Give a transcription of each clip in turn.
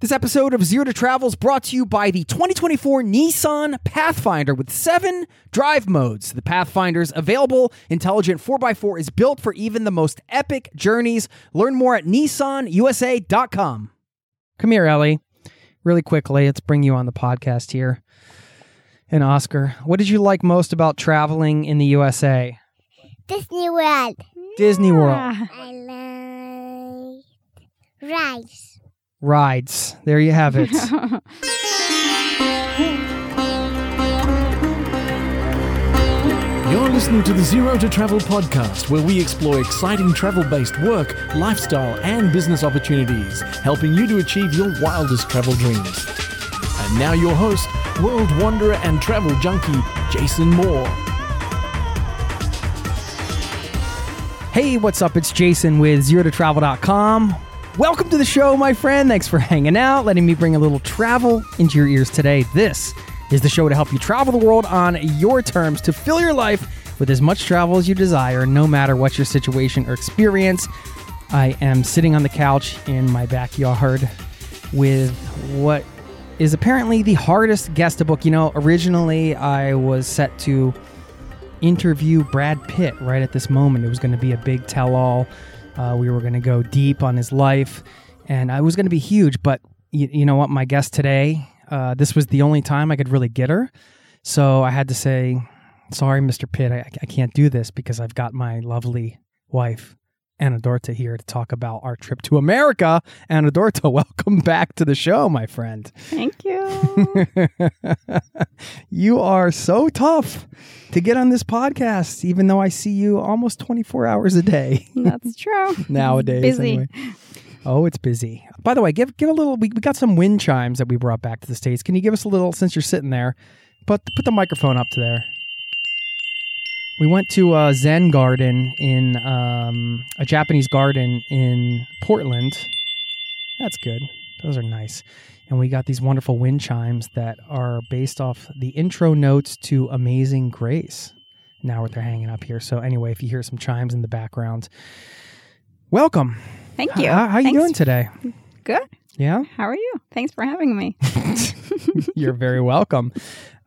This episode of Zero to Travel is brought to you by the 2024 Nissan Pathfinder with seven drive modes. The Pathfinder's available intelligent 4x4 is built for even the most epic journeys. Learn more at nissanusa.com. Come here, Ellie. Really quickly, let's bring you on the podcast here. And Oscar, what did you like most about traveling in the USA? Disney World. Disney World. I like rice. Rides. There you have it. You're listening to the Zero to Travel podcast, where we explore exciting travel based work, lifestyle, and business opportunities, helping you to achieve your wildest travel dreams. And now, your host, world wanderer and travel junkie, Jason Moore. Hey, what's up? It's Jason with ZeroToTravel.com. Welcome to the show, my friend. Thanks for hanging out, letting me bring a little travel into your ears today. This is the show to help you travel the world on your terms to fill your life with as much travel as you desire, no matter what your situation or experience. I am sitting on the couch in my backyard with what is apparently the hardest guest to book. You know, originally I was set to interview Brad Pitt right at this moment. It was going to be a big tell all. Uh, we were going to go deep on his life, and I was going to be huge. But you, you know what? My guest today, uh, this was the only time I could really get her. So I had to say, sorry, Mr. Pitt, I, I can't do this because I've got my lovely wife, Anna Dorta, here to talk about our trip to America. Anna Dorta, welcome back to the show, my friend. Thank you. you are so tough to get on this podcast, even though I see you almost 24 hours a day That's true. nowadays. Busy. anyway. Oh, it's busy. By the way, give give a little. We, we got some wind chimes that we brought back to the states. Can you give us a little since you're sitting there? Put put the microphone up to there. We went to a Zen garden in um, a Japanese garden in Portland. That's good. Those are nice. And we got these wonderful wind chimes that are based off the intro notes to Amazing Grace. Now what they're hanging up here. So anyway, if you hear some chimes in the background, welcome. Thank you. How, how you doing today? Good. Yeah, How are you? Thanks for having me. you're very welcome.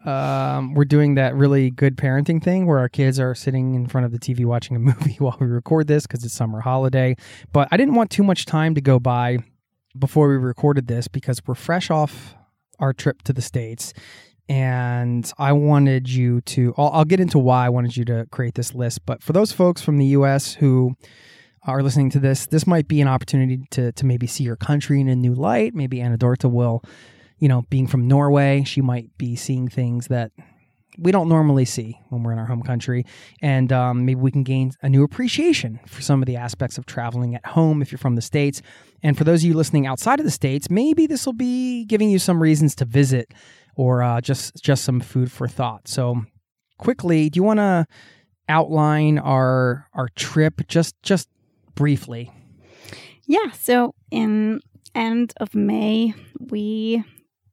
Um, we're doing that really good parenting thing where our kids are sitting in front of the TV watching a movie while we record this because it's summer holiday. But I didn't want too much time to go by before we recorded this because we're fresh off our trip to the States. And I wanted you to, I'll, I'll get into why I wanted you to create this list. But for those folks from the US who are listening to this, this might be an opportunity to, to maybe see your country in a new light. Maybe Anna Dorta will, you know, being from Norway, she might be seeing things that we don't normally see when we're in our home country. And um, maybe we can gain a new appreciation for some of the aspects of traveling at home if you're from the States. And for those of you listening outside of the States, maybe this will be giving you some reasons to visit or uh, just just some food for thought. So quickly, do you want to outline our our trip just just briefly? Yeah. So in end of May, we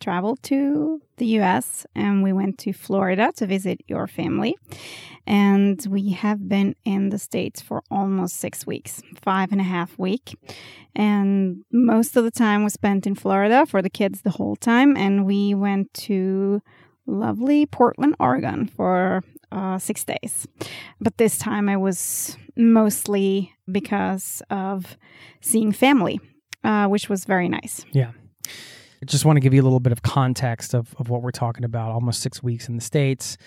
traveled to the US and we went to Florida to visit your family. And we have been in the States for almost six weeks, five and a half week. And most of the time was spent in Florida for the kids the whole time. And we went to lovely Portland, Oregon for uh, six days. But this time I was mostly because of seeing family, uh, which was very nice. Yeah. Just want to give you a little bit of context of, of what we're talking about. Almost six weeks in the States,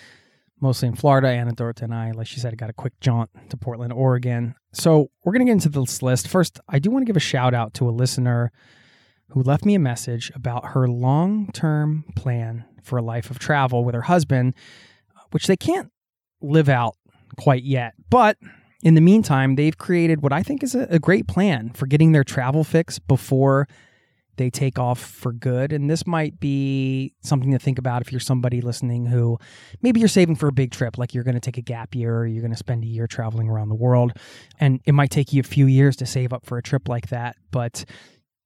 mostly in Florida. Anna Dorta and I, like she said, got a quick jaunt to Portland, Oregon. So we're going to get into this list. First, I do want to give a shout out to a listener who left me a message about her long term plan for a life of travel with her husband, which they can't live out quite yet. But in the meantime, they've created what I think is a, a great plan for getting their travel fix before they take off for good. And this might be something to think about if you're somebody listening who maybe you're saving for a big trip, like you're going to take a gap year or you're going to spend a year traveling around the world. And it might take you a few years to save up for a trip like that. But,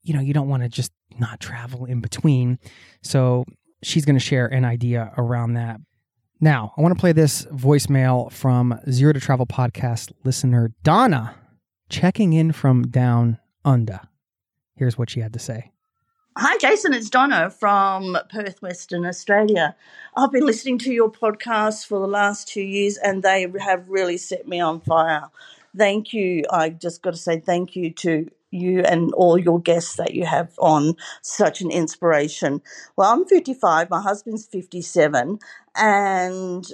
you know, you don't want to just not travel in between. So she's going to share an idea around that. Now, I want to play this voicemail from Zero to Travel podcast listener Donna checking in from down under. Here's what she had to say. Hi, Jason. It's Donna from Perth, Western Australia. I've been listening to your podcast for the last two years and they have really set me on fire. Thank you. I just got to say thank you to you and all your guests that you have on. Such an inspiration. Well, I'm 55, my husband's 57, and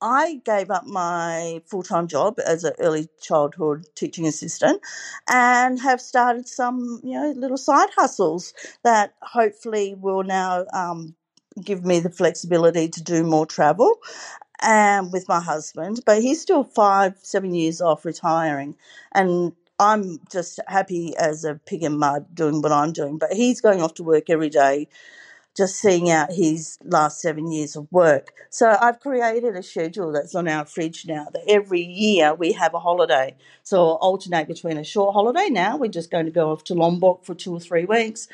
I gave up my full time job as an early childhood teaching assistant and have started some, you know, little side hustles that hopefully will now um, give me the flexibility to do more travel and with my husband. But he's still five, seven years off retiring. And I'm just happy as a pig in mud doing what I'm doing. But he's going off to work every day just seeing out his last seven years of work. So I've created a schedule that's on our fridge now that every year we have a holiday. So I'll alternate between a short holiday now, we're just going to go off to Lombok for two or three weeks.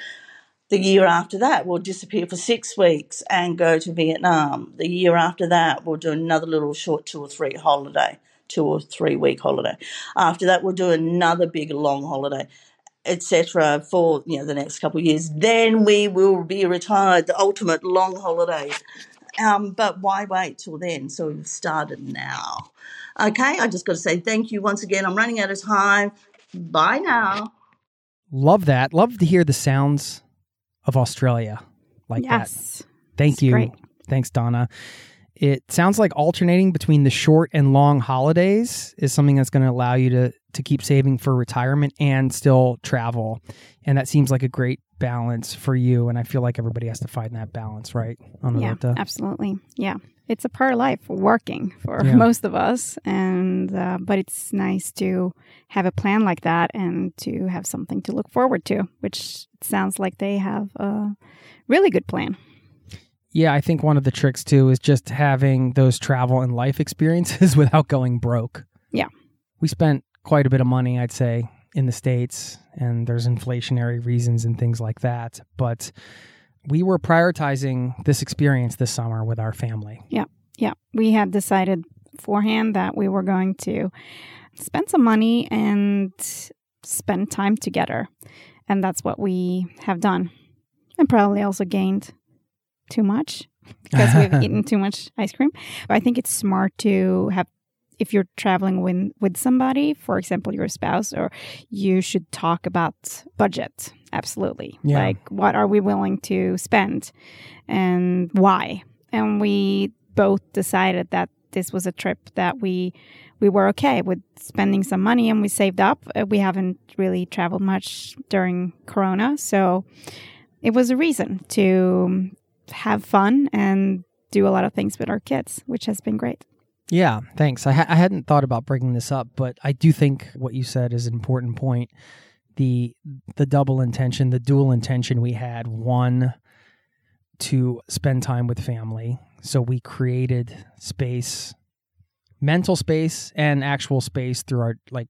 The year after that, we'll disappear for six weeks and go to Vietnam. The year after that, we'll do another little short two or three holiday, two or three week holiday. After that, we'll do another big long holiday etc. for you know the next couple of years. Then we will be retired, the ultimate long holidays. Um, but why wait till then? So we've started now. Okay, I just got to say thank you once again. I'm running out of time. Bye now. Love that. Love to hear the sounds of Australia like yes. that. Thank It's you. great. Thanks, Donna. It sounds like alternating between the short and long holidays is something that's going to allow you to to keep saving for retirement and still travel. And that seems like a great balance for you. And I feel like everybody has to find that balance, right? On Yeah, absolutely. Yeah, it's a part of life, working for Yeah. most of us, and uh, but it's nice to have a plan like that and to have something to look forward to, which sounds like they have a really good plan. Yeah, I think one of the tricks too is just having those travel and life experiences without going broke. Yeah. We spent quite a bit of money, I'd say, in the States, and there's inflationary reasons and things like that. But we were prioritizing this experience this summer with our family. Yeah, Yeah. we had decided beforehand that we were going to spend some money and spend time together. And that's what we have done. And probably also gained too much because we've eaten too much ice cream. But I think it's smart to have if you're traveling with with somebody, for example, your spouse, or you should talk about budget. Absolutely. Yeah. Like what are we willing to spend and why? And we both decided that this was a trip that we we were okay with spending some money and we saved up. Uh, We haven't really traveled much during Corona, so it was a reason to have fun and do a lot of things with our kids, which has been great. Yeah, thanks. I, ha- I hadn't thought about bringing this up, but I do think what you said is an important point. The the double intention, the dual intention we had one to spend time with family. So we created space, mental space and actual space through our like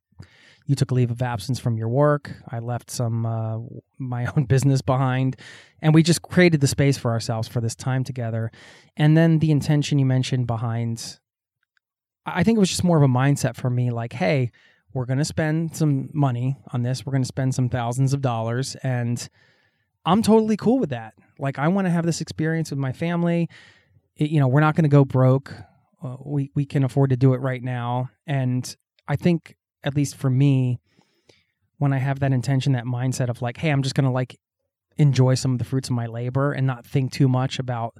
you took a leave of absence from your work. I left some uh, my own business behind, and we just created the space for ourselves for this time together. And then the intention you mentioned behind I think it was just more of a mindset for me like, hey, we're going to spend some money on this. We're going to spend some thousands of dollars. And I'm totally cool with that. Like, I want to have this experience with my family. It- you know, we're not going to go broke. Uh, we, we can afford to do it right now. And I think, at least for me, when I have that intention, that mindset of like, hey, I'm just going to like enjoy some of the fruits of my labor and not think too much about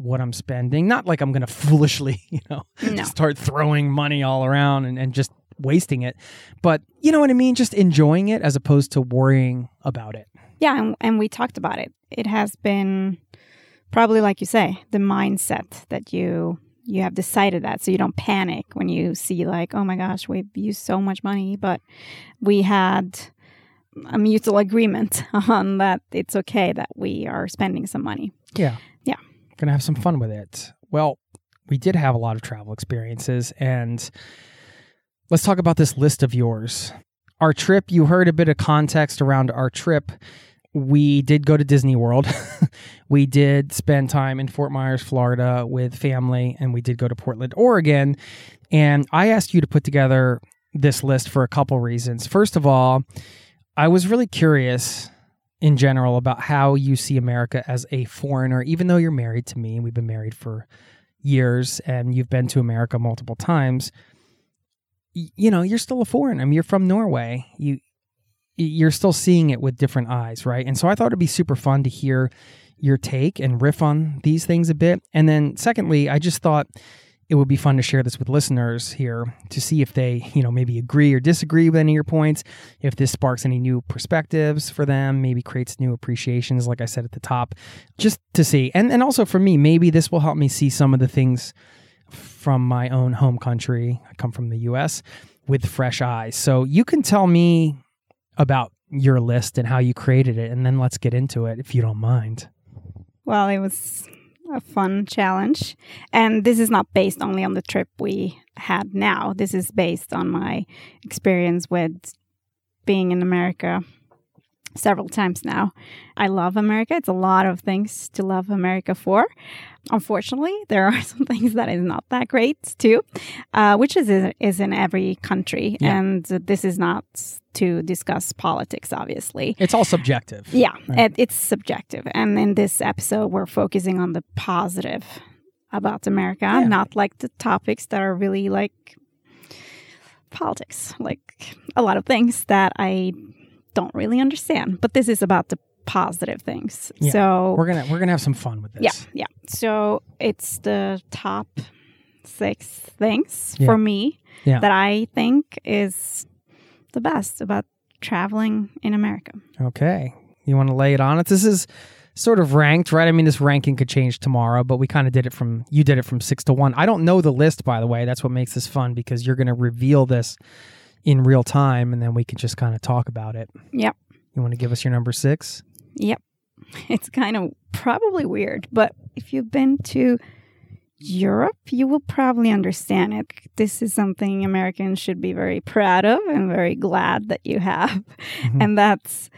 what I'm spending. Not like I'm going to foolishly, you know, No. start throwing money all around and, and just wasting it. But you know what I mean? Just enjoying it as opposed to worrying about it. Yeah, and, and we talked about it. It has been probably like you say, the mindset that you you have decided that so you don't panic when you see like, oh my gosh, we've used so much money, but we had a mutual agreement on that it's okay that we are spending some money. Yeah. Yeah. Gonna have some fun with it. Well, we did have a lot of travel experiences and let's talk about this list of yours. Our trip, you heard a bit of context around our trip. We did go to Disney World. we did spend time in Fort Myers, Florida with family, and we did go to Portland, Oregon. And I asked you to put together this list for a couple reasons. First of all, I was really curious in general about how you see America as a foreigner, even though you're married to me and we've been married for years and you've been to America multiple times. You know, you're still a foreigner. I mean, you're from Norway. You you're still seeing it with different eyes, right? And so I thought it'd be super fun to hear your take and riff on these things a bit. And then secondly, I just thought it would be fun to share this with listeners here to see if they, you know, maybe agree or disagree with any of your points, if this sparks any new perspectives for them, maybe creates new appreciations, like I said at the top, just to see. And and also for me, maybe this will help me see some of the things from my own home country. I come from the US with fresh eyes. So you can tell me about your list and how you created it, and then let's get into it if you don't mind. Well, it was a fun challenge. And this is not based only on the trip we had now. This is based on my experience with being in America several times now. I love America. It's a lot of things to love America for. Unfortunately, there are some things that is not that great too, uh, which is is in every country. Yeah. And this is not to discuss politics, obviously. It's all subjective. Yeah, Right. it, it's subjective. And in this episode, we're focusing on the positive about America, Yeah. not like the topics that are really like politics, like a lot of things that I don't really understand. But this is about the positive things. Yeah. So We're gonna we're gonna have some fun with this. yeah, yeah. So it's the top six things Yeah. for me Yeah. that I think is the best about traveling in America. Okay. You want to lay it on us? This is sort of ranked, right? I mean, this ranking could change tomorrow, but we kind of did it from you did it from six to one. I don't know the list, by the way. That's what makes this fun because you're going to reveal this in real time, and then we can just kind of talk about it. Yep. You want to give us your number six? Yep. It's kind of probably weird, but if you've been to Europe, you will probably understand it. This is something Americans should be very proud of and very glad that you have. Mhm. And that's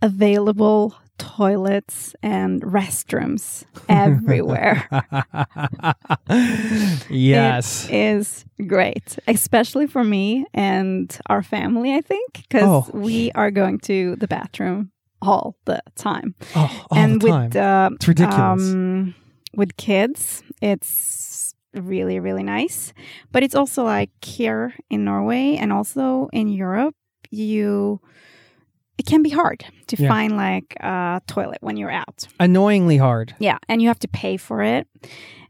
available toilets and restrooms everywhere. yes. It is great, especially for me and our family, I think, because Oh. we are going to the bathroom all the time. oh, all and the time. with uh, it's ridiculous. um, with kids, it's really really nice. But it's also like here in Norway and also in Europe, you it can be hard to Yeah. find like a toilet when you're out. Annoyingly hard. Yeah, and you have to pay for it.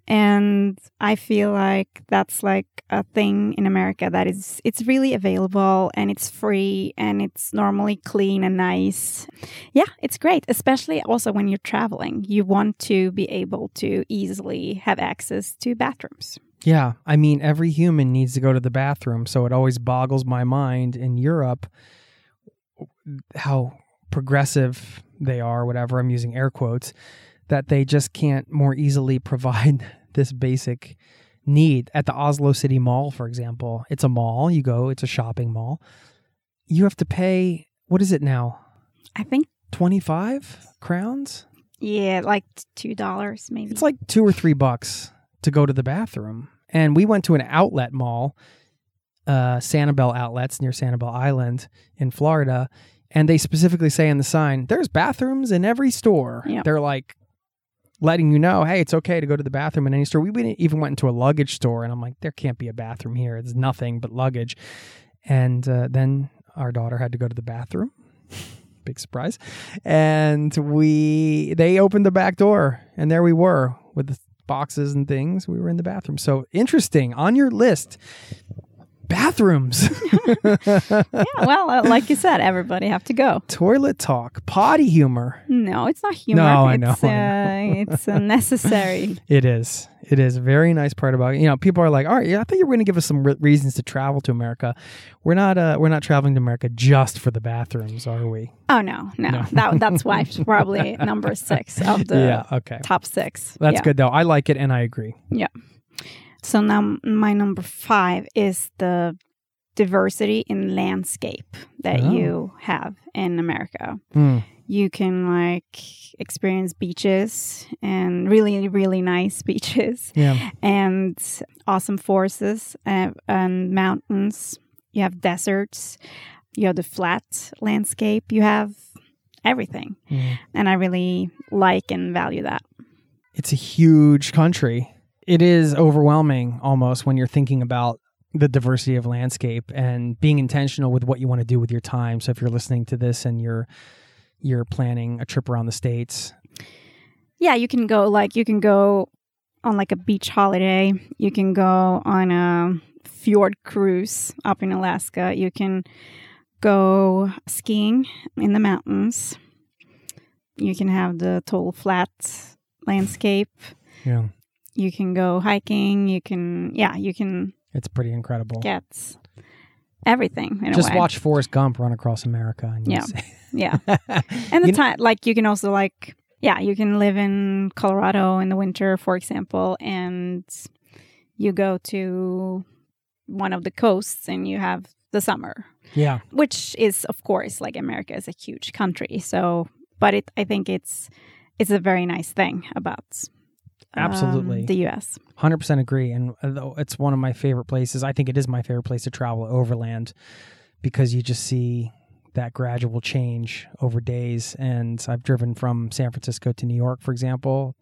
And I feel like that's like a thing in America that is it's really available and it's free and it's normally clean and nice. Yeah, it's great, especially also when you're traveling. You want to be able to easily have access to bathrooms. Yeah, I mean, every human needs to go to the bathroom, so it always boggles my mind in Europe how progressive they are, whatever I'm using air quotes, that they just can't more easily provide this basic need. At the Oslo City Mall, for example, it's a mall, you go, it's a shopping mall. You have to pay, what is it now? I think 25 crowns? yeah, like $2 maybe. It's like two or three bucks to go to the bathroom. And we went to an outlet mall, uh, Sanibel Outlets near Sanibel Island in Florida. And they specifically say in the sign, there's bathrooms in every store. Yep. They're like letting you know, hey, it's okay to go to the bathroom in any store. We went- even went into a luggage store and I'm like, there can't be a bathroom here. It's nothing but luggage. And uh, then our daughter had to go to the bathroom. Big surprise. And we they opened the back door and there we were with the boxes and things. We were in the bathroom. So interesting. On your list, Bathrooms, Yeah, well, uh, like you said, everybody have to go. toilet talk, potty humor. No, it's not humor. No, I it's, know, I Uh, it's uh, necessary. It is. It is a very nice part about it. You know, people are like, "All right, yeah, I thought you were going to give us some re- reasons to travel to America." We're not. Uh, we're not traveling to America just for the bathrooms, are we? Oh no, no, No. that that's why it's probably number six of the yeah. Okay. top six. That's Yeah. good though. I like it, and I agree. So now my number five is the diversity in landscape that Oh. you have in America. Hmm. You can like experience beaches and really, really nice beaches Yeah. and awesome forests uh, and mountains. You have deserts. You have the flat landscape. You have everything. Mhm. And I really like and value that. It's a huge country. It is overwhelming almost when you're thinking about the diversity of landscape and being intentional with what you want to do with your time. So if you're listening to this and you're you're planning a trip around the states, yeah, you can go like you can go on like a beach holiday. You can go on a fjord cruise up in Alaska. You can go skiing in the mountains. You can have the total flat landscape. yeah, You can go hiking. You can yeah, you can it's pretty incredible. Gets everything in Just watch Forrest Gump run across America. And Yeah. see. Yeah. And the time, like you can also like, yeah, you can live in Colorado in the winter, for example, and you go to one of the coasts and you have the summer, yeah, which is of course like America is a huge country. So, but it, I think it's it's a very nice thing about um, Absolutely. the U.S. hundred percent agree. And uh, it's one of my favorite places. I think it is my favorite place to travel overland because you just see that gradual change over days. And I've driven from San Francisco to New York, for example.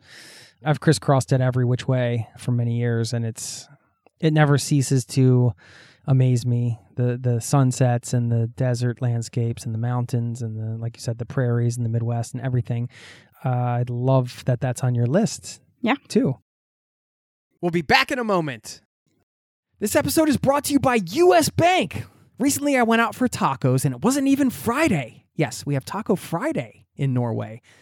I've crisscrossed it every which way for many years, and it's it never ceases to amaze me. The the sunsets and the desert landscapes and the mountains and the like you said the prairies and the Midwest and everything. Uh, I love that that's on your list. Yeah. too. We'll be back in a moment. This episode is brought to you by US Bank. Recently, I went out for tacos and it wasn't even Friday. Yes, we have Taco Friday in Norway,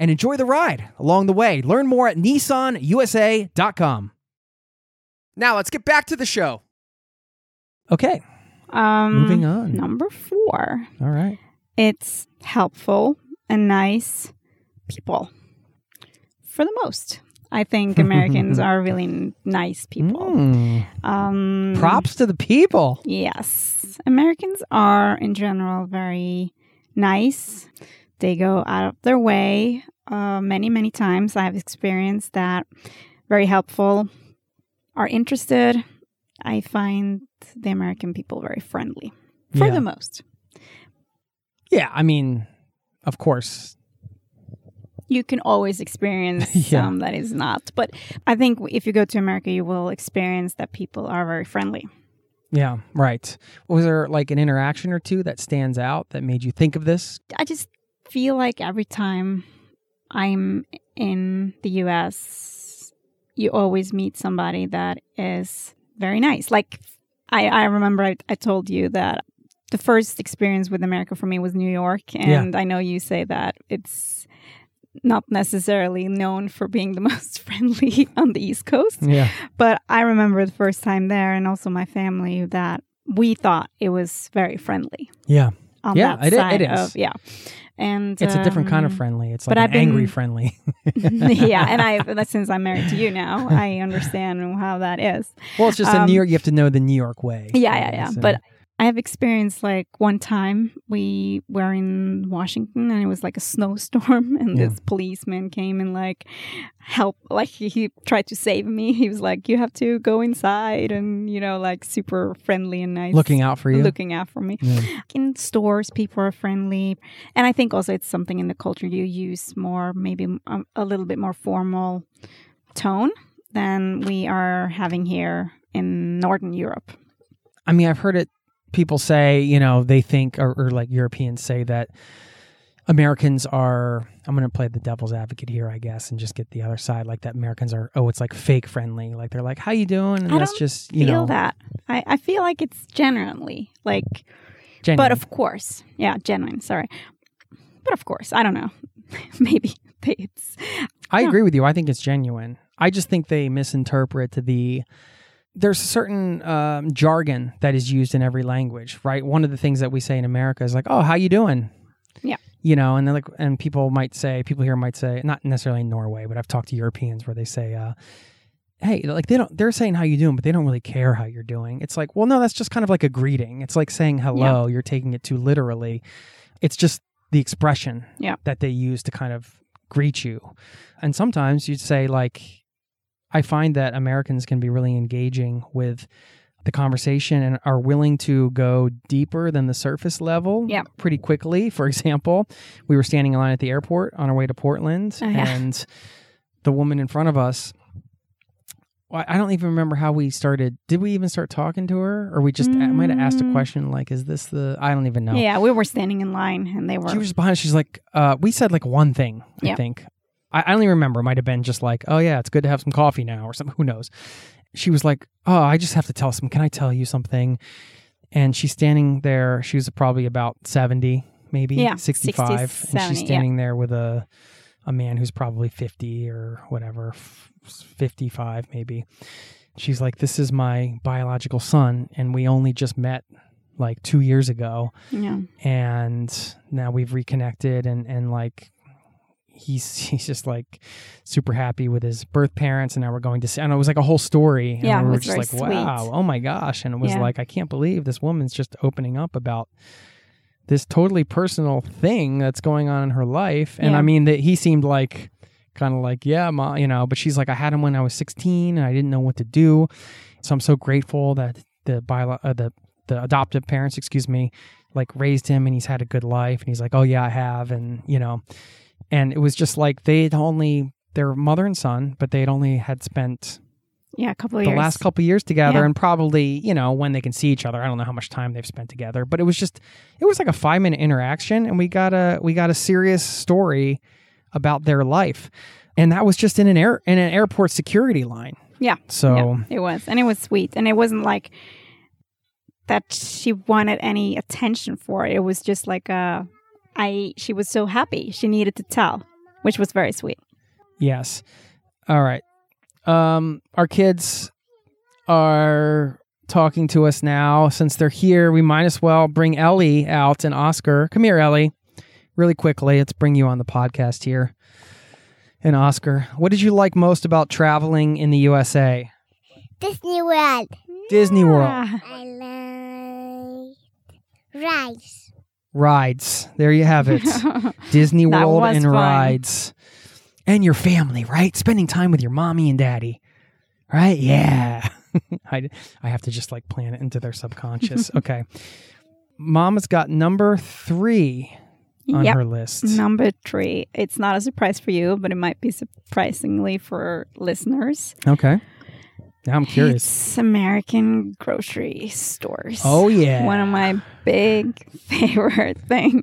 and enjoy the ride along the way. Learn more at nissanusa.com. Now let's get back to the show. Okay, Um, Moving on. Number four. all right. It's helpful and nice people for the most. I think Americans are really nice people. Mm. Um, Props to the people. Yes. Americans are, in general, very nice. They go out of their way uh, many, many times. I've experienced that. Very helpful, are interested. I find the American people very friendly for Yeah. the most. Yeah, I mean, of course. You can always experience Yeah. some that is not. But I think if you go to America, you will experience that people are very friendly. Yeah, right. Was there like an interaction or two that stands out that made you think of this? I just feel like every time I'm in the US, you always meet somebody that is very nice. Like I, I remember I, I told you that the first experience with America for me was New York. And I know you say that it's not necessarily known for being the most friendly on the East Coast. Yeah. But I remember the first time there and also my family that we thought it was very friendly Yeah. Yeah, it it is. of yeah. And It's a different kind of um, friendly. It's like an angry friendly. yeah, and I since I'm married to you now, I understand how that is. well, it's just Um, New York. You have to know the New York way. Yeah, yeah, yeah. and- But I have experienced like one time we were in Washington and it was like a snowstorm and Yeah. this policeman came and like help like he, he tried to save me. He was like, You have to go inside and you know, like super friendly and nice. looking out for you. Looking out for me. Yeah. In stores, people are friendly. And I think also it's something in the culture you use more, maybe um, a little bit more formal tone than we are having here in Northern Europe. I mean, I've heard it. People say, you know, they think, or, or like Europeans say that Americans are. I'm going to play the devil's advocate here, I guess, and just get the other side. Like that, Americans are. Oh, it's like fake friendly. Like they're like, "How you doing?" And I that's just you feel know, that. I, I feel like it's genuinely like, genuine. but of course, yeah, genuine. Sorry, but of course, I don't know. Maybe it's I Yeah. agree with you. I think it's genuine. I just think they misinterpret the. There's a certain um, jargon that is used in every language, right? One of the things that we say in America is like, "Oh, how you doing?" Yeah. You know, and they're like, and people might say, people here might say, not necessarily in Norway, but I've talked to Europeans where they say, uh, "Hey," like they don't, they're saying how you doing, but they don't really care how you're doing. It's like, well, no, that's just kind of like a greeting. It's like saying hello. You're taking it too literally. It's just the expression Yeah. that they use to kind of greet you. And sometimes you'd say, like, I find that Americans can be really engaging with the conversation and are willing to go deeper than the surface level Yeah. pretty quickly. For example, we were standing in line at the airport on our way to Portland, Oh, yeah. and the woman in front of us. I don't even remember how we started. Did we even start talking to her, or we just I might have asked a Mm. question like, "Is this the?" I don't even know. yeah. We were standing in line and they were She was behind. She's like, uh, we said like one thing, I Yeah. think. I, even remember. It might have been just like, oh, yeah, it's good to have some coffee now or something. Who knows? She was like, oh, I just have to tell some. Can I tell you something? And she's standing there. She was probably about 70, maybe Yeah, 65. 60, and 70, she's yeah. standing there with a, a man who's probably 50 or whatever, f- 55 maybe. She's like, this is my biological son. And we only just met like two years ago yeah. and now we've reconnected and and like he's he's just like super happy with his birth parents and now we're going to see and it was like a whole story and Yeah, we were just very like wow oh my gosh. And it was Yeah. like i can't believe this woman's just opening up about this totally personal thing that's going on in her life. And Yeah. i mean that he seemed like kind of like yeah ma, you know but she's like i had him when i was 16 and i didn't know what to do. So i'm so grateful that the bio, uh, the the adoptive parents excuse me like raised him and he's had a good life and he's like oh yeah i have and you know and it was just like they had only their mother and son but they had only had spent Yeah, a couple of the years. last couple years together Yeah. and probably you know when they can see each other i don't know how much time they've spent together but it was just it was like a five minute interaction and we got a we got a serious story about their life and that was just in an air in an airport security line Yeah. so Yeah, it was. And it was sweet. And it wasn't like that she wanted any attention for it. It was just like a I she was so happy. She needed to tell, which was very sweet. Yes. All right. Um, our kids are talking to us now. Since they're here, we might as well bring Ellie out and Oscar. Come here, Ellie. really quickly, let's bring you on the podcast here. And Oscar, what did you like most about traveling in the USA? Disney World. Disney World. I like rice. Rides. There you have it. Disney World and fun. rides. And your family, right? Spending time with your mommy and daddy. Right? Yeah. I, I have to just like plan it into their subconscious. okay. Mama's got number three on Yep. her list. Number three. It's not a surprise for you, but it might be surprisingly for listeners. Okay. Now I'm curious. It's American grocery stores. Oh, yeah. One of my big favorite thing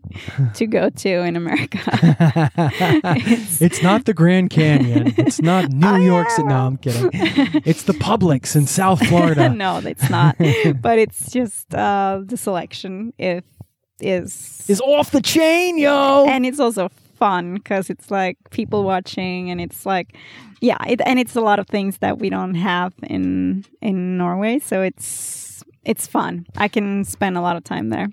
to go to in America. It's- it's not the Grand Canyon. It's not New Oh, York yeah, No. I'm kidding. It's the Publix in South Florida. no, it's not. but it's just uh, the selection if is Is off the chain, yo. and it's also fun because it's like people watching and it's like yeah it, and it's a lot of things that we don't have in in norway so it's it's fun. I can spend a lot of time there.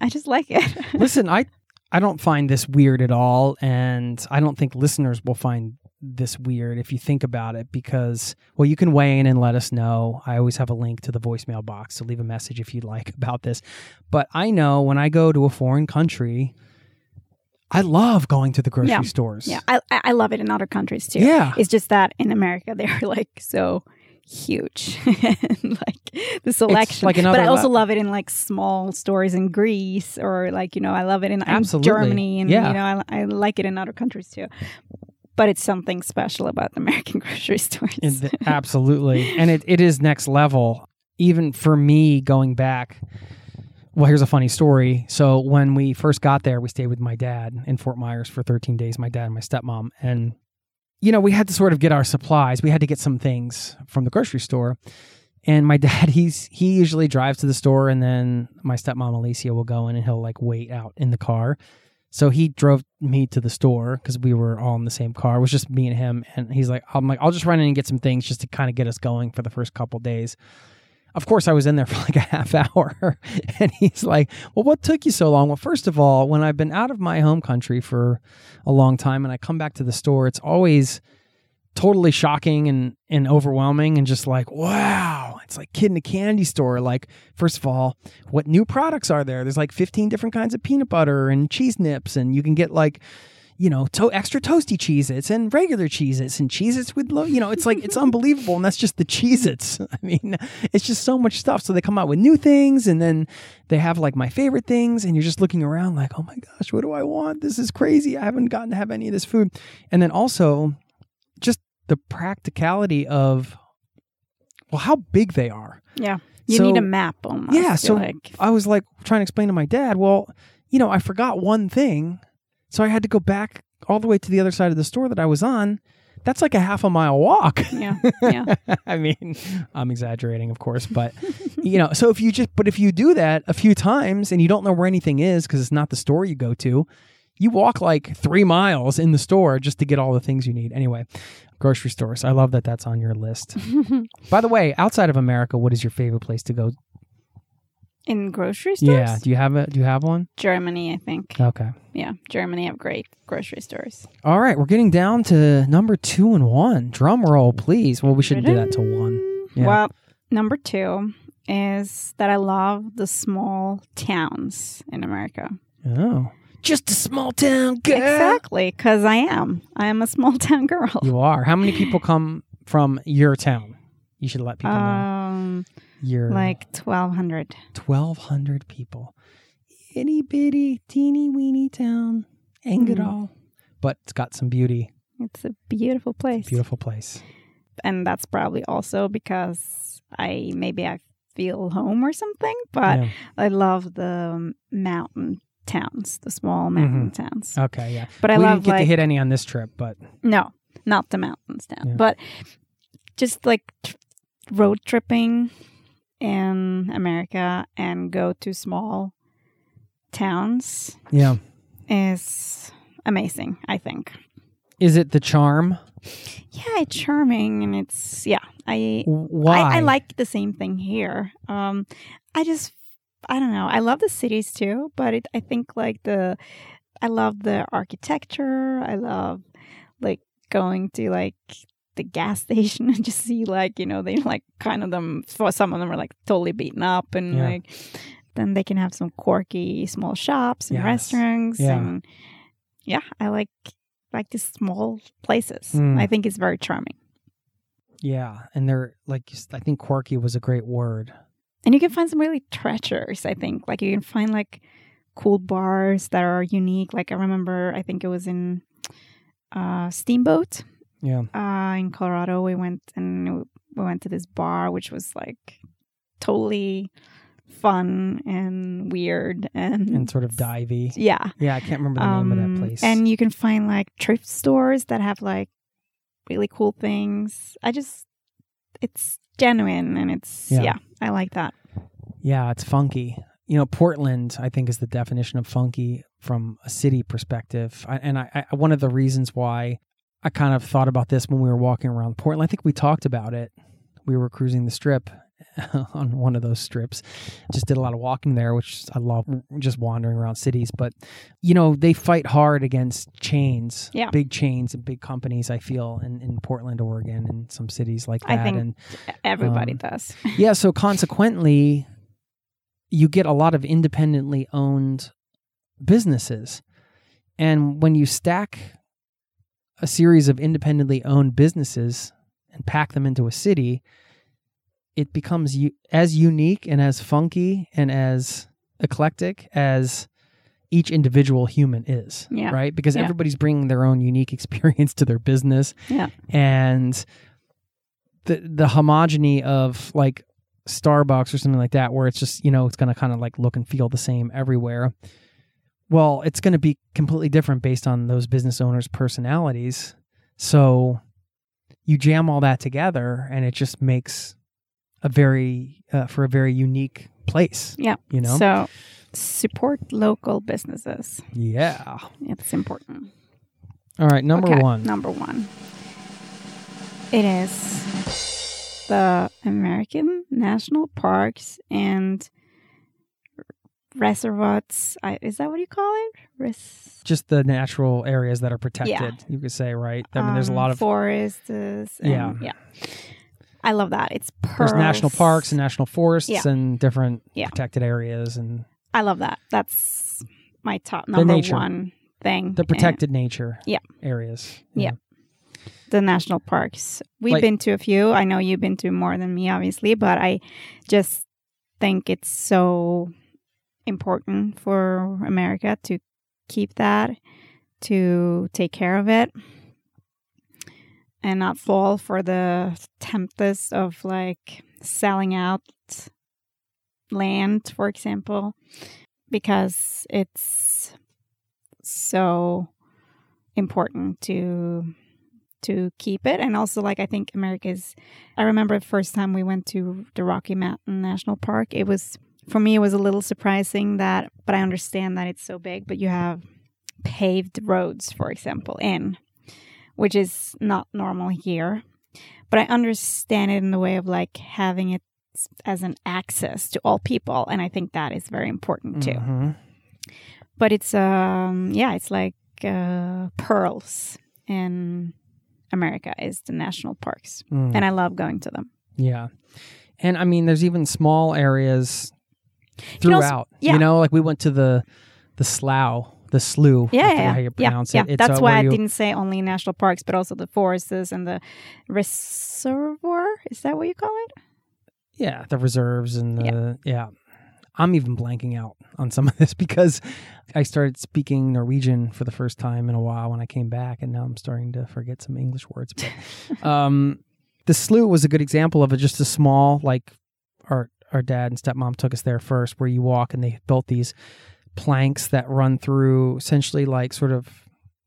I just like it. Listen, I I don't find this weird at all, and I don't think listeners will find this weird if you think about it because well you can weigh in and let us know. I always have a link to the voicemail box so leave a message if you'd like about this. But i know when i go to a foreign country i love going to the grocery Yeah. stores yeah I, I love it in other countries too yeah it's just that in america they're like so huge and like the selection like but i also love it in like small stores in greece or like you know i love it in, in Absolutely. germany and Yeah. you know I, I like it in other countries too but it's something special about the american grocery stores absolutely. And it, it is next level. Even for me going back. Well, here's a funny story. So when we first got there, we stayed with my dad in Fort Myers for 13 days, my dad and my stepmom. And, you know, we had to sort of get our supplies. We had to get some things from the grocery store. And my dad, he's he usually drives to the store and then my stepmom Alicia will go in and he'll like wait out in the car. So he drove me to the store because we were all in the same car. It was just me and him. And he's like, I'm like, I'll just run in and get some things just to kind of get us going for the first couple days. Of course, I was in there for like a half hour. and he's like, Well, what took you so long? Well, first of all, when I've been out of my home country for a long time and I come back to the store, it's always totally shocking and, and overwhelming and just like, wow, it's like kid in a candy store. Like, first of all, what new products are there? There's like 15 different kinds of peanut butter and cheese nips, and you can get like, you know, to- extra toasty Cheez Its and regular Cheez Its and Cheez Its with low, you know, it's like, it's unbelievable. And that's just the Cheez Its. I mean, it's just so much stuff. So they come out with new things and then they have like my favorite things. And you're just looking around like, oh my gosh, what do I want? This is crazy. I haven't gotten to have any of this food. And then also, just the practicality of well how big they are yeah you So- need a map almost yeah so like i was like trying to explain to my dad well you know i forgot one thing so i had to go back all the way to the other side of the store that i was on that's like a half a mile walk yeah yeah I mean, I'm exaggerating, of course, but you know, so if you just, but if you do that a few times and you don't know where anything is because it's not the store you go to, you walk like three miles in the store just to get all the things you need. Anyway, grocery stores. I love that that's on your list. By the way, outside of America, what is your favorite place to go? In grocery stores Yeah, do you have a? Do you have one? germany i think Okay. yeah germany have great grocery stores All right, we're getting down to number two and one. Drum roll, please. Well, we shouldn't do that to one. Yeah. Well, number two is that I love the small towns in America. Oh, just a small town girl. Exactly, because I am. I am a small town girl. You are. How many people come from your town? You should let people uh, know. Um, Your like twelve hundred. twelve hundred people, itty bitty teeny weeny town, it Mhm. But it's got some beauty. It's a beautiful place, Beautiful place. and that's probably also because I maybe I feel home or something. But Yeah. I love the mountain towns, the small mountain towns. Okay, yeah. But I we love didn't get like to hit any on this trip, but No, not the mountains down, Yeah. but just like road tripping in America and go to small towns yeah. is amazing, I think. Is it the charm? Yeah, it's charming and it's yeah, I Why? I, I like the same thing here. Um I just I don't know. I love the cities too, but it, I think like the I love the architecture. I love like going to like the gas station and just see like you know they like kind of them for some of them are like totally beaten up and Yeah. like then they can have some quirky small shops and Yes. restaurants Yeah. and yeah I like like these small places. Mm. I think it's very charming. Yeah, and they're like i think quirky was a great word. And you can find some really treasures, I think. Like you can find like cool bars that are unique. Like I remember I think it was in uh Steamboat Yeah. uh in Colorado. We went and we went to this bar which was like totally fun and weird and, And sort of divey. yeah. Yeah, I can't remember the name of Um, that place. And you can find like thrift stores that have like really cool things. I just it's genuine and it's Yeah. yeah I like that. Yeah, it's funky. You know, Portland, I think, is the definition of funky from a city perspective. I, and I, I, one of the reasons why I kind of thought about this when we were walking around Portland, I think we talked about it. We were cruising the strip on one of those strips. Just did a lot of walking there, which I love, just wandering around cities. But, you know, they fight hard against chains, Yeah. big chains and big companies, I feel, in, in Portland, Oregon, and some cities like that. I think and Everybody Um, does. yeah, so consequently, you get a lot of independently owned businesses. And when you stack a series of independently owned businesses and pack them into a city, it becomes u- as unique and as funky and as eclectic as each individual human is. Yeah. Right? Because Yeah. everybody's bringing their own unique experience to their business Yeah. and the the homogeny of like Starbucks or something like that, where it's just you know it's going to kind of like look and feel the same everywhere. Well, it's going to be completely different based on those business owners' personalities. So you jam all that together, and it just makes a very uh, for a very unique place. Yeah. You know. So support local businesses. yeah. It's important. All right. Number Okay, one. Number one. It is the American National Parks and reservoirs. I, is that what you call it? Res- Just the natural areas that are protected. You could say right. I mean, there's a um, lot of forests. and- Yeah. yeah. I love that. It's there's national parks and national forests Yeah. and different Yeah. protected areas and I love that. That's my top number one thing. the And protected nature Yeah. areas. Yeah. the national parks. We've Like- been to a few. I know you've been to more than me, obviously, but I just think it's so important for America to keep that, to take care of it, and not fall for the tempest of like selling out land, for example, because it's so important to to keep it. And also like i think america's i remember the first time we went to the rocky mountain national park it was for me it was a little surprising that but i understand that it's so big but you have paved roads for example in which is not normal here but i understand it in the way of like having it as an access to all people and i think that is very important too Mhm. but it's um yeah it's like uh pearls in america is the national parks Mm. and i love going to them yeah. And I mean, there's even small areas can also- throughout. yeah. You know, like we went to the the slough, the slough. Yeah yeah how you yeah, pronounce yeah. it. It's, that's uh, why i you- didn't say only national parks but also the forests and the reservoir is that what you call it Yeah, the reserves and the yeah. I'm even blanking out on some of this because I started speaking Norwegian for the first time in a while when I came back, and now I'm starting to forget some English words. But um, the slough was a good example of it. Just a small, like our our dad and stepmom took us there first, where you walk and they built these planks that run through essentially like sort of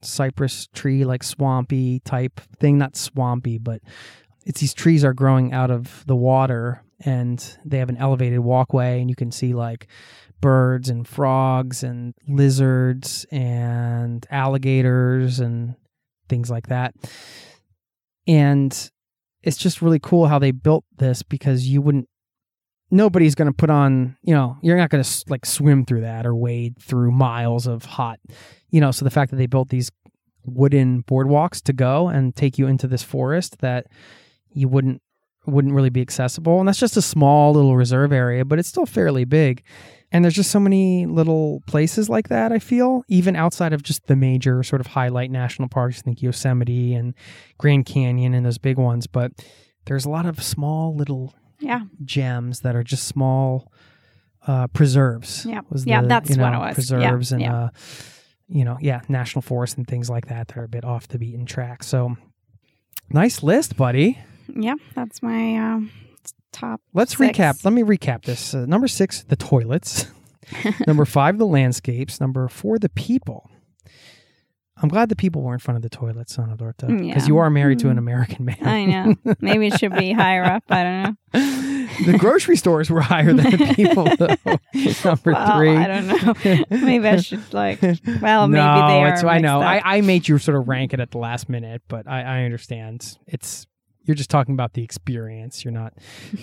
cypress tree, like swampy type thing. Not swampy, but it's these trees are growing out of the water and they have an elevated walkway and you can see like birds and frogs and lizards and alligators and things like that and it's just really cool how they built this because you wouldn't nobody's going to put on, you know, you're not going to like swim through that or wade through miles of hot, you know. So the fact that they built these wooden boardwalks to go and take you into this forest that you wouldn't wouldn't really be accessible, and that's just a small little reserve area, but it's still fairly big. And there's just so many little places like that, I feel, even outside of just the major sort of highlight national parks, think Yosemite and Grand Canyon and those big ones. But there's a lot of small little Yeah. gems that are just small uh, preserves. Yeah. was Yeah, the, that's you know, what it was. Yeah, Preserves and, yeah. Uh, you know, yeah, national forests and things like that that are a bit off the beaten track. So nice list, buddy. Yeah, that's my um, top. Let's six. recap. Let me recap this. Uh, number six, the toilets. number five, the landscapes. Number four, the people. I'm glad the people were in front of the toilets, Anna Dorta, because Yeah. you are married to an Mm. American man. I know. Maybe it should be higher up. I don't know. the grocery stores were higher than the people, though. number Well, three. I don't know. Maybe I should like. Well, maybe no, they are. it's, I know. I. I made you sort of rank it at the last minute, but I, I understand. It's you're just talking about the experience. You're not.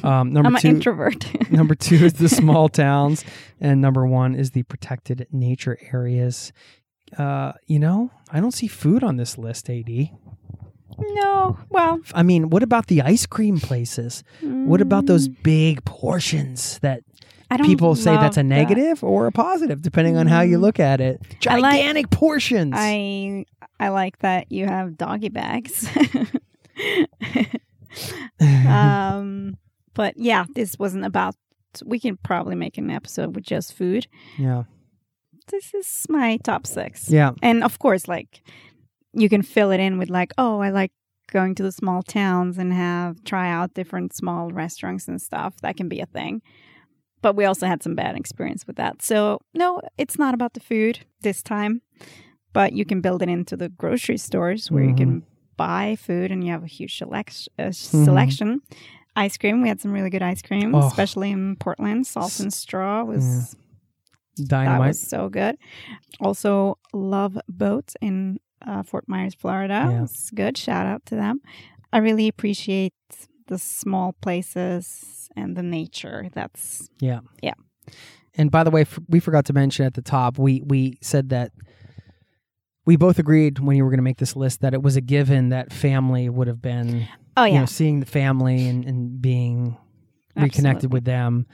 Um, number I'm an two. introvert. number two is the small towns, and number one is the protected nature areas. Uh, you know, I don't see food on this list, AD. no. Well. I mean, what about the ice cream places? What about those mm, big portions that people say that's a love that. negative or a positive, depending on how you Mm. look at it? I like- Gigantic portions. I I like that you have doggy bags. um, but yeah, this wasn't about. We can probably make an episode with just food. yeah, This is my top six. yeah, And of course, like you can fill it in with like, oh, I like going to the small towns and have try out different small restaurants and stuff. That can be a thing. But we also had some bad experience with that. So no, it's not about the food this time. But you can build it into the grocery stores where you can buy food and you have a huge select- uh, selection. Ice cream, we had some really good ice cream, Oh. especially in Portland. Salt and straw was dynamite. was so good. Also, Love Boat in uh, Fort Myers, Florida. Yeah. It's good. Shout out to them. I really appreciate the small places and the nature. That's Yeah. Yeah. And by the way, f- we forgot to mention at the top, we we said that we both agreed when you were going to make this list that it was a given that family would have been, oh you yeah, know, seeing the family and, and being reconnected Absolutely. with them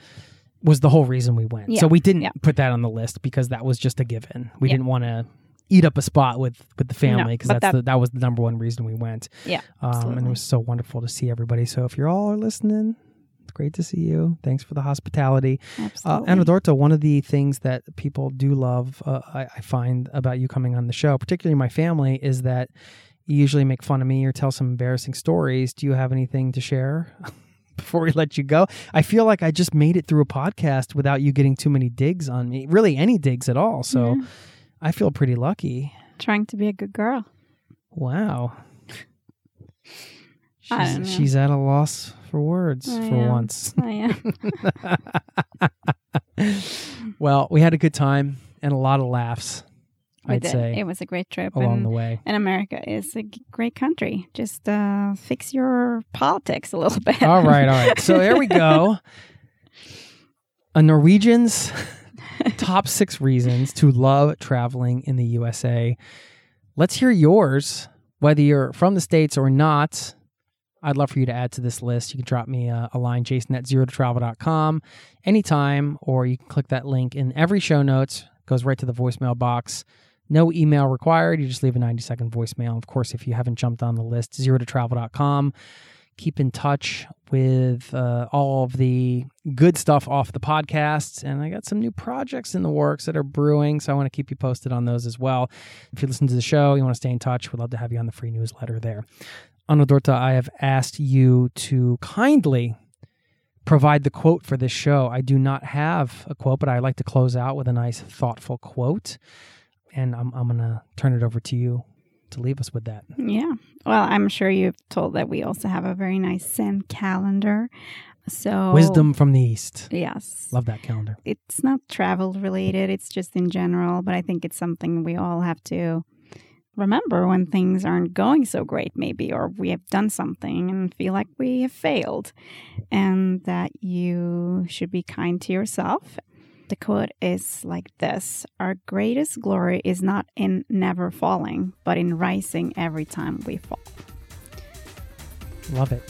was the whole reason we went. Yeah. So we didn't Yeah. put that on the list because that was just a given. We Yeah. didn't want to eat up a spot with with the family because but that's that- the, that was the number one reason we went. yeah. Um, and it was so wonderful to see everybody. So if you're all are listening, it's great to see you. Thanks for the hospitality. Uh, Absolutely. Anna Dorta, one of the things that people do love, uh, I, I find about you coming on the show, particularly my family, is that you usually make fun of me or tell some embarrassing stories. Do you have anything to share before we let you go? I feel like I just made it through a podcast without you getting too many digs on me, really any digs at all. So. I feel pretty lucky. Trying to be a good girl. Wow. She's, she's at a loss for words I for am. once. I am. well, we had a good time and a lot of laughs, We I'd did. say, it was a great trip. along and, the way. and America is a great country. Just uh, fix your politics a little bit. All right, all right. So there we go. A Norwegian's top six reasons to love traveling in the USA. Let's hear yours, whether you're from the States or not. I'd love for you to add to this list. You can drop me a, a line, jason at zero to travel.com anytime, or you can click that link in every show notes. Goes right to the voicemail box. No email required. You just leave a 90 second voicemail. Of course, if you haven't jumped on the list, zero to travel.com keep in touch with uh, all of the good stuff off the podcasts. And I got some new projects in the works that are brewing. So I want to keep you posted on those as well. If you listen to the show, you want to stay in touch, we'd love to have you on the free newsletter there. Anna Dorta, I have asked you to kindly provide the quote for this show. I do not have a quote, but I like to close out with a nice, thoughtful quote. And I'm, I'm going to turn it over to you to leave us with that. Yeah. Well, I'm sure you've told that we also have a very nice Zen calendar. So Wisdom from the East. Yes. Love that calendar. It's not travel related, it's just in general, but I think it's something we all have to remember when things aren't going so great, maybe, or we have done something and feel like we have failed, and that you should be kind to yourself. The quote is like this Our greatest glory is not in never falling, but in rising every time we fall. Love it.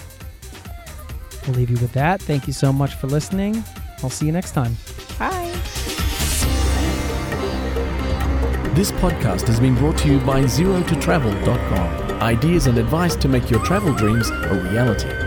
We'll leave you with that. Thank you so much for listening. I'll see you next time. Bye. This podcast has been brought to you by ZeroToTravel.com. Ideas and advice to make your travel dreams a reality.